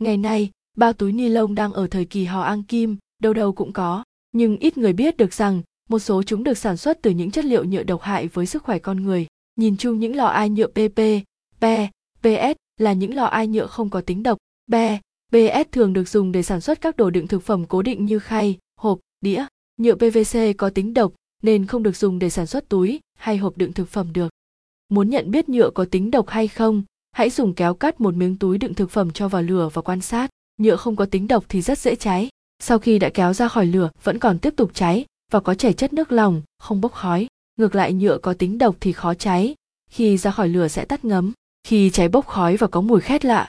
Ngày nay, bao túi ni lông đang ở thời kỳ hò an kim, đâu đâu cũng có, nhưng ít người biết được rằng một số chúng được sản xuất từ những chất liệu nhựa độc hại với sức khỏe con người. Nhìn chung những lọ ai nhựa PP, PE, PS là những lọ ai nhựa không có tính độc. PE, PS thường được dùng để sản xuất các đồ đựng thực phẩm cố định như khay, hộp, đĩa. Nhựa PVC có tính độc nên không được dùng để sản xuất túi hay hộp đựng thực phẩm được. Muốn nhận biết nhựa có tính độc hay không, hãy dùng kéo cắt một miếng túi đựng thực phẩm cho vào lửa và quan sát. Nhựa không có tính độc thì rất dễ cháy. Sau khi đã kéo ra khỏi lửa vẫn còn tiếp tục cháy và có chảy chất nước lòng, không bốc khói. Ngược lại nhựa có tính độc thì khó cháy, khi ra khỏi lửa sẽ tắt ngấm, khi cháy bốc khói và có mùi khét lạ.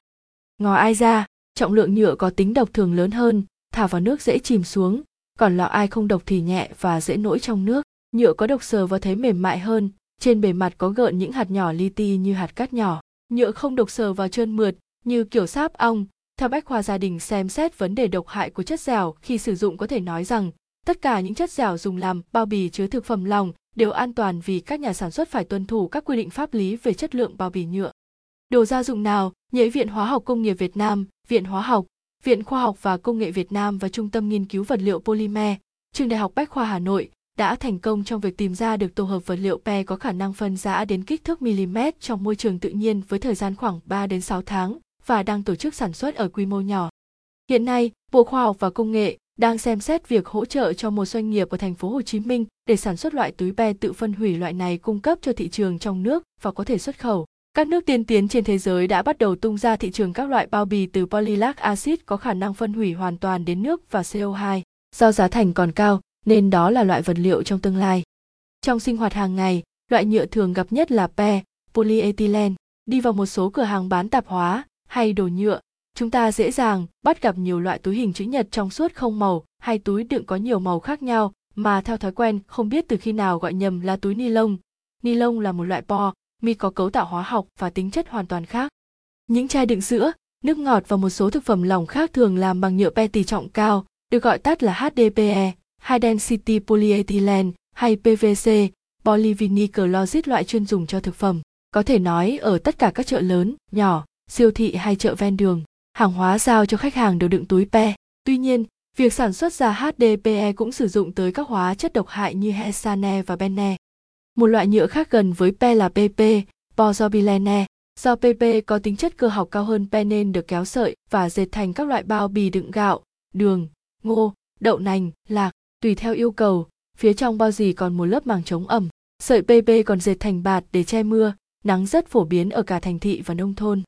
Ngò ai ra, trọng lượng nhựa có tính độc thường lớn hơn, thả vào nước dễ chìm xuống, còn lọ ai không độc thì nhẹ và dễ nổi trong nước. Nhựa có độc sờ vào thấy mềm mại hơn, trên bề mặt có gợn những hạt nhỏ li ti như hạt cát nhỏ. Nhựa không độc sờ vào trơn mượt, như kiểu sáp ong. Theo bách khoa gia đình xem xét vấn đề độc hại của chất dẻo khi sử dụng có thể nói rằng tất cả những chất dẻo dùng làm bao bì chứa thực phẩm lòng đều an toàn vì các nhà sản xuất phải tuân thủ các quy định pháp lý về chất lượng bao bì nhựa. Đồ gia dụng nào, Nhễ Viện Hóa học Công nghiệp Việt Nam, Viện Hóa học, Viện Khoa học và Công nghệ Việt Nam và Trung tâm Nghiên cứu Vật liệu Polymer, Trường Đại học Bách khoa Hà Nội đã thành công trong việc tìm ra được tổ hợp vật liệu PE có khả năng phân rã đến kích thước mm trong môi trường tự nhiên với thời gian khoảng 3 đến 6 tháng và đang tổ chức sản xuất ở quy mô nhỏ. Hiện nay, Bộ Khoa học và Công nghệ đang xem xét việc hỗ trợ cho một doanh nghiệp ở thành phố Hồ Chí Minh để sản xuất loại túi PE tự phân hủy loại này cung cấp cho thị trường trong nước và có thể xuất khẩu. Các nước tiên tiến trên thế giới đã bắt đầu tung ra thị trường các loại bao bì từ polylac acid có khả năng phân hủy hoàn toàn đến nước và CO2. Do giá thành còn cao, nên đó là loại vật liệu trong tương lai. Trong sinh hoạt hàng ngày, loại nhựa thường gặp nhất là PE, polyethylene. Đi vào một số cửa hàng bán tạp hóa hay đồ nhựa, chúng ta dễ dàng bắt gặp nhiều loại túi hình chữ nhật trong suốt không màu hay túi đựng có nhiều màu khác nhau mà theo thói quen không biết từ khi nào gọi nhầm là túi ni lông. Ni lông là một loại po, mi có cấu tạo hóa học và tính chất hoàn toàn khác. Những chai đựng sữa, nước ngọt và một số thực phẩm lỏng khác thường làm bằng nhựa pe tỷ trọng cao, được gọi tắt là HDPE, High Density Polyethylene hay PVC, polyvinyl chloride loại chuyên dùng cho thực phẩm. Có thể nói ở tất cả các chợ lớn, nhỏ, siêu thị hay chợ ven đường, hàng hóa giao cho khách hàng đều đựng túi pe. Tuy nhiên, việc sản xuất ra HDPE cũng sử dụng tới các hóa chất độc hại như hexane và benne. Một loại nhựa khác gần với pe là PP, polypropylene. Do PP có tính chất cơ học cao hơn pe nên được kéo sợi và dệt thành các loại bao bì đựng gạo, đường, ngô, đậu nành, lạc, tùy theo yêu cầu, phía trong bao gì còn một lớp màng chống ẩm. Sợi PP còn dệt thành bạt để che mưa, nắng rất phổ biến ở cả thành thị và nông thôn.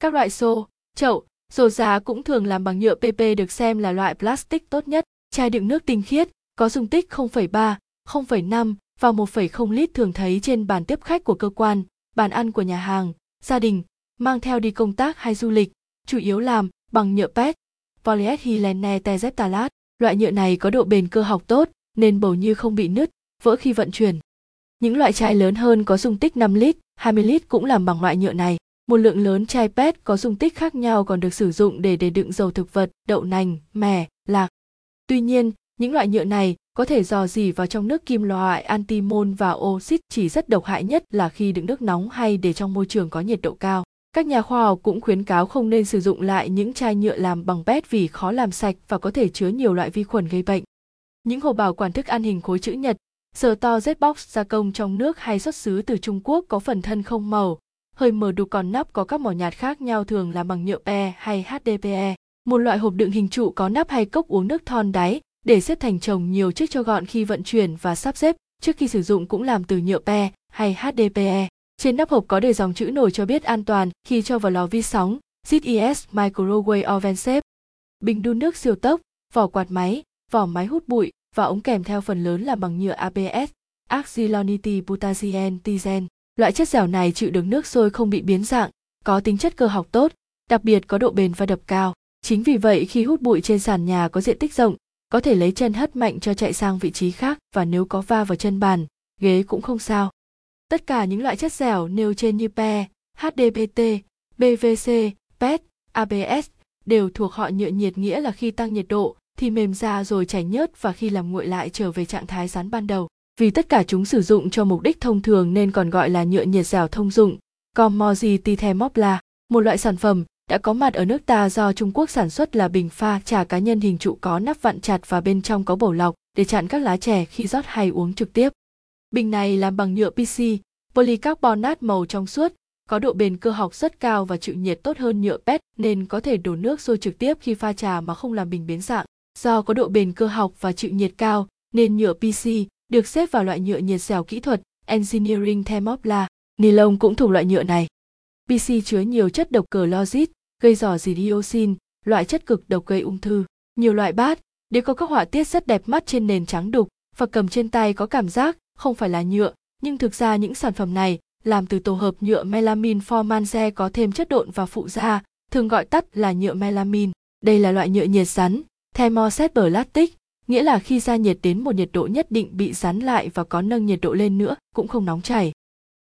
Các loại xô, chậu, rổ giá cũng thường làm bằng nhựa PP được xem là loại plastic tốt nhất. Chai đựng nước tinh khiết, có dung tích 0,3, 0,5 và 1,0 lít thường thấy trên bàn tiếp khách của cơ quan, bàn ăn của nhà hàng, gia đình, mang theo đi công tác hay du lịch, chủ yếu làm bằng nhựa PET, polyethylene terephthalate. Loại nhựa này có độ bền cơ học tốt nên bầu như không bị nứt, vỡ khi vận chuyển. Những loại chai lớn hơn có dung tích 5 lít, 20 lít cũng làm bằng loại nhựa này. Một lượng lớn chai PET có dung tích khác nhau còn được sử dụng để để đựng dầu thực vật, đậu nành, mè, lạc. Tuy nhiên, những loại nhựa này có thể dò dỉ vào trong nước kim loại antimon và oxit chỉ rất độc hại nhất là khi đựng nước nóng hay để trong môi trường có nhiệt độ cao. Các nhà khoa học cũng khuyến cáo không nên sử dụng lại những chai nhựa làm bằng PET vì khó làm sạch và có thể chứa nhiều loại vi khuẩn gây bệnh. Những hộp bảo quản thức ăn hình khối chữ nhật, sờ to Z-box gia công trong nước hay xuất xứ từ Trung Quốc có phần thân không màu, hơi mờ đục còn nắp có các mỏ nhạt khác nhau thường là bằng nhựa PE hay HDPE. Một loại hộp đựng hình trụ có nắp hay cốc uống nước thon đáy để xếp thành chồng nhiều chiếc cho gọn khi vận chuyển và sắp xếp trước khi sử dụng cũng làm từ nhựa PE hay HDPE. Trên nắp hộp có đề dòng chữ nổi cho biết an toàn khi cho vào lò vi sóng, ZES Microwave Oven Safe. Bình đun nước siêu tốc, vỏ quạt máy, vỏ máy hút bụi và ống kèm theo phần lớn là bằng nhựa ABS, Axylonity Butazien Tizen. Loại chất dẻo này chịu được nước sôi không bị biến dạng, có tính chất cơ học tốt, đặc biệt có độ bền và đập cao. Chính vì vậy khi hút bụi trên sàn nhà có diện tích rộng, có thể lấy chân hất mạnh cho chạy sang vị trí khác và nếu có va vào chân bàn, ghế cũng không sao. Tất cả những loại chất dẻo nêu trên như PE, HDPT, PVC, PET, ABS đều thuộc họ nhựa nhiệt nghĩa là khi tăng nhiệt độ thì mềm ra rồi chảy nhớt và khi làm nguội lại trở về trạng thái rắn ban đầu. Vì tất cả chúng sử dụng cho mục đích thông thường nên còn gọi là nhựa nhiệt dẻo thông dụng, Commodity Thermopla, một loại sản phẩm đã có mặt ở nước ta do Trung Quốc sản xuất là bình pha trà cá nhân hình trụ có nắp vặn chặt và bên trong có bầu lọc để chặn các lá chè khi rót hay uống trực tiếp. Bình này làm bằng nhựa PC, polycarbonate màu trong suốt, có độ bền cơ học rất cao và chịu nhiệt tốt hơn nhựa PET nên có thể đổ nước sôi trực tiếp khi pha trà mà không làm bình biến dạng. Do có độ bền cơ học và chịu nhiệt cao nên nhựa PC được xếp vào loại nhựa nhiệt dẻo kỹ thuật Engineering Thermoplastic. Ni lông cũng thuộc loại nhựa này. PC chứa nhiều chất độc clorid, gây rò dì dioxin, loại chất cực độc gây ung thư. Nhiều loại bát, đều có các họa tiết rất đẹp mắt trên nền trắng đục và cầm trên tay có cảm giác không phải là nhựa, nhưng thực ra những sản phẩm này làm từ tổ hợp nhựa melamine formanze có thêm chất độn và phụ gia, thường gọi tắt là nhựa melamine. Đây là loại nhựa nhiệt rắn, thermoset plastic, nghĩa là khi ra nhiệt đến một nhiệt độ nhất định bị rắn lại và có nâng nhiệt độ lên nữa cũng không nóng chảy.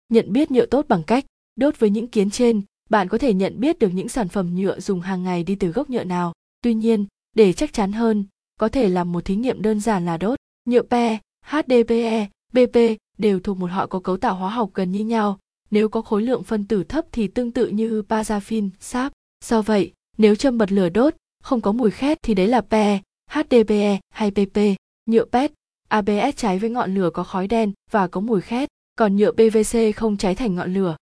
Nhận biết nhựa tốt bằng cách đốt với những kiến trên, bạn có thể nhận biết được những sản phẩm nhựa dùng hàng ngày đi từ gốc nhựa nào. Tuy nhiên, để chắc chắn hơn, có thể làm một thí nghiệm đơn giản là đốt. Nhựa PE, HDPE, BP đều thuộc một họ có cấu tạo hóa học gần như nhau. Nếu có khối lượng phân tử thấp thì tương tự như parafin, sáp. Do vậy, nếu châm bật lửa đốt, không có mùi khét thì đấy là PE, HDPE hay PP. Nhựa PET, ABS cháy với ngọn lửa có khói đen và có mùi khét, còn nhựa PVC không cháy thành ngọn lửa.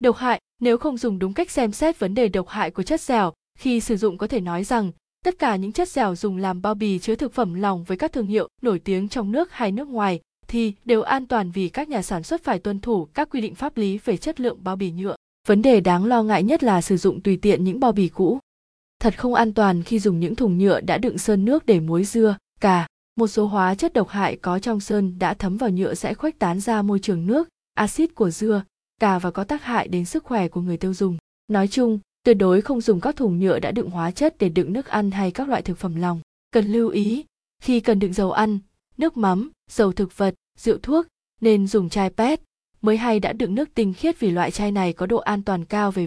Độc hại, nếu không dùng đúng cách xem xét vấn đề độc hại của chất dẻo, khi sử dụng có thể nói rằng tất cả những chất dẻo dùng làm bao bì chứa thực phẩm lỏng với các thương hiệu nổi tiếng trong nước hay nước ngoài thì đều an toàn vì các nhà sản xuất phải tuân thủ các quy định pháp lý về chất lượng bao bì nhựa. Vấn đề đáng lo ngại nhất là sử dụng tùy tiện những bao bì cũ. Thật không an toàn khi dùng những thùng nhựa đã đựng sơn nước để muối dưa, cà. Một số hóa chất độc hại có trong sơn đã thấm vào nhựa sẽ khuếch tán ra môi trường nước, axit của dưa, cà và có tác hại đến sức khỏe của người tiêu dùng. Nói chung, tuyệt đối không dùng các thùng nhựa đã đựng hóa chất để đựng nước ăn hay các loại thực phẩm lòng. Cần lưu ý, khi cần đựng dầu ăn, nước mắm, dầu thực vật, rượu thuốc nên dùng chai PET. Mới hay đã đựng nước tinh khiết vì loại chai này có độ an toàn cao về